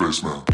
Spaceman.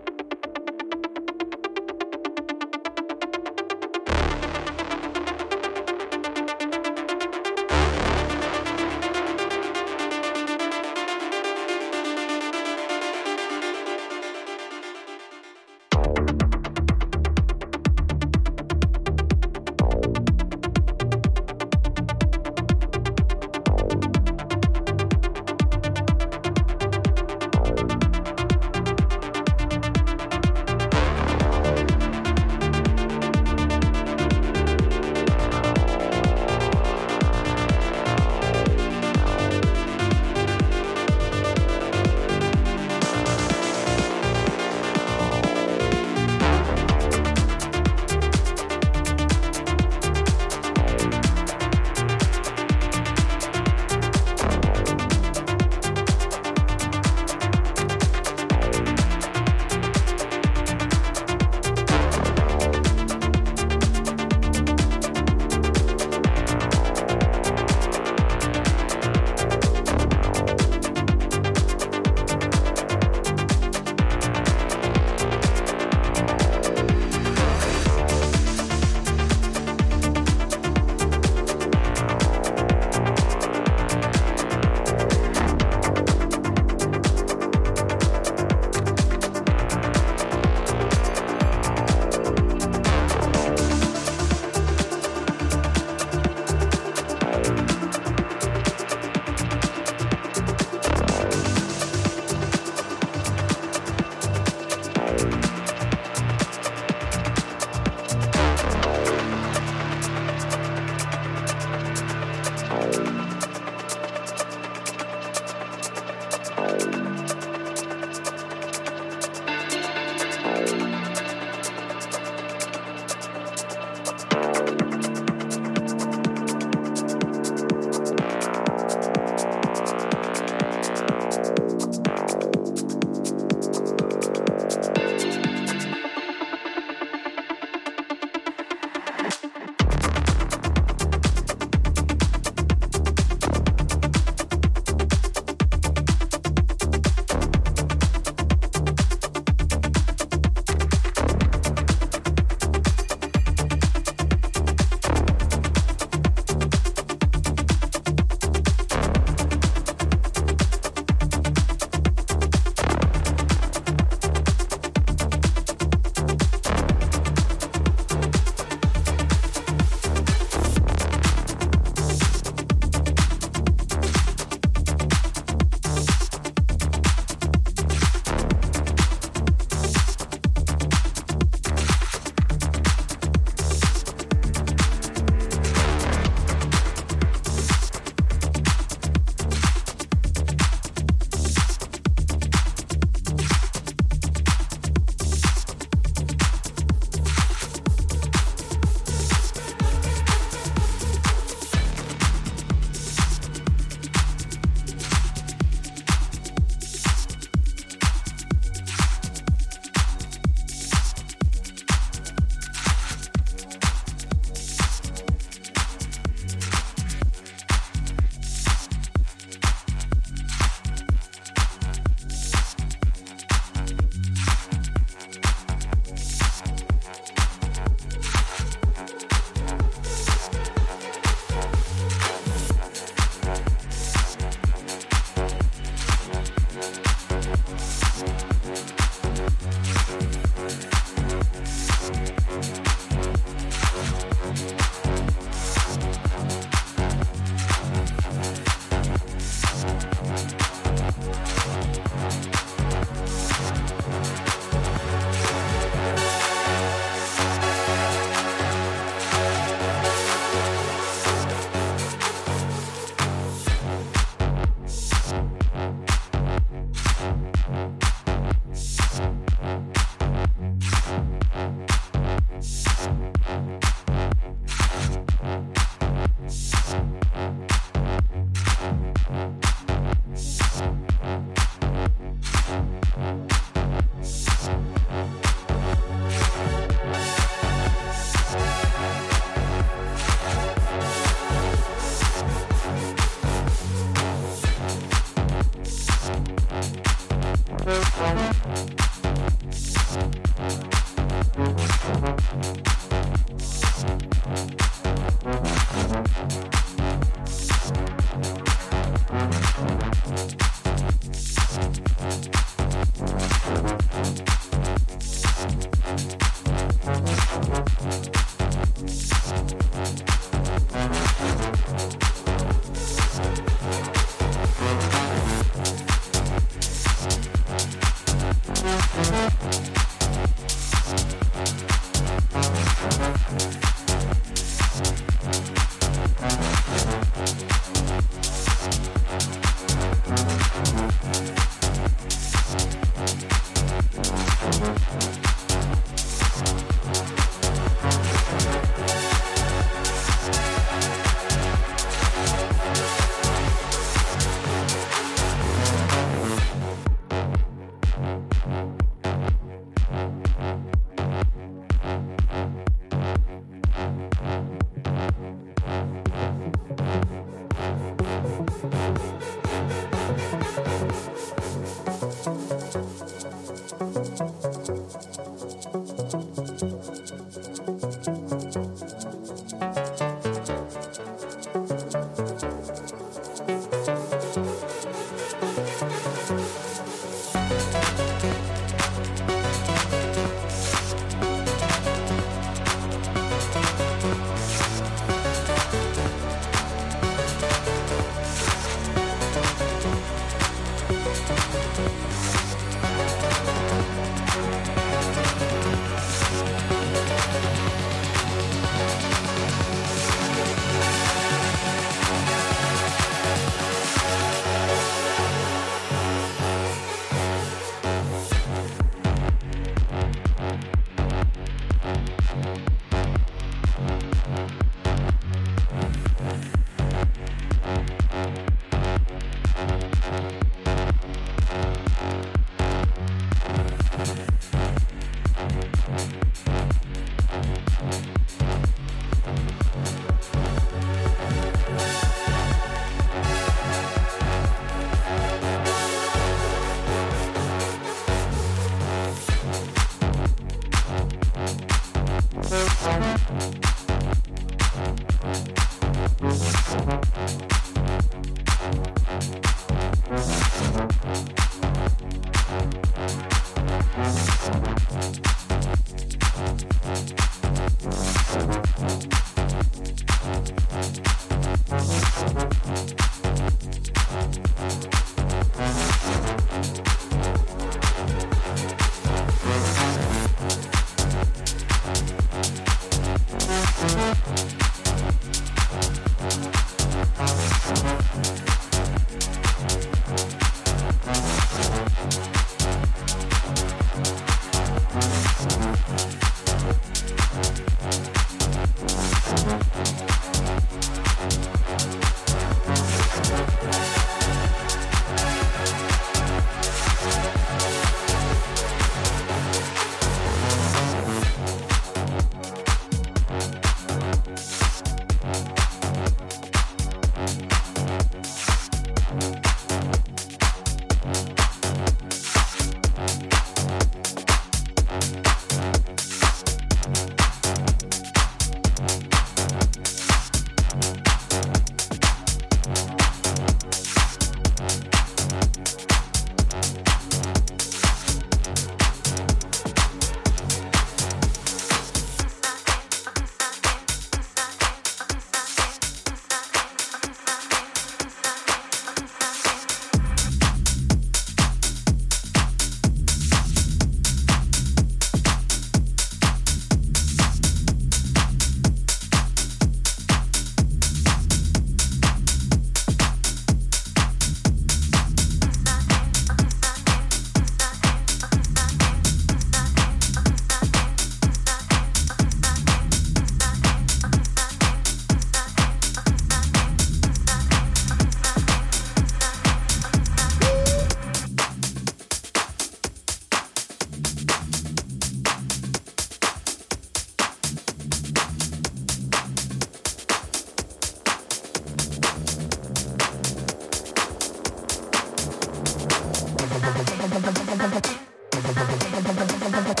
Thank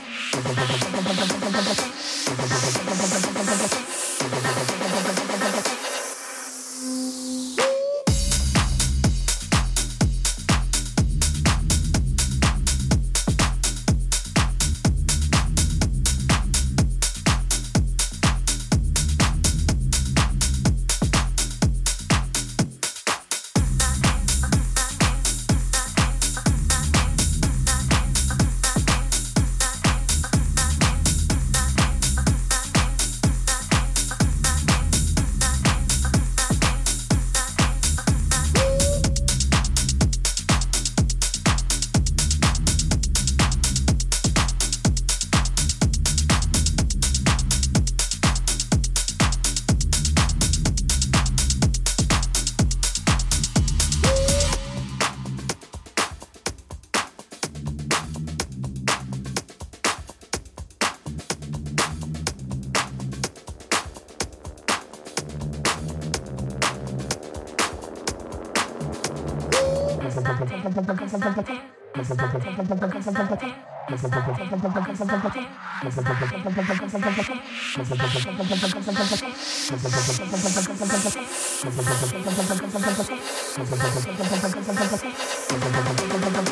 you. Sensation. Sensation. Sensation. Sensation. Sensation. Sensation.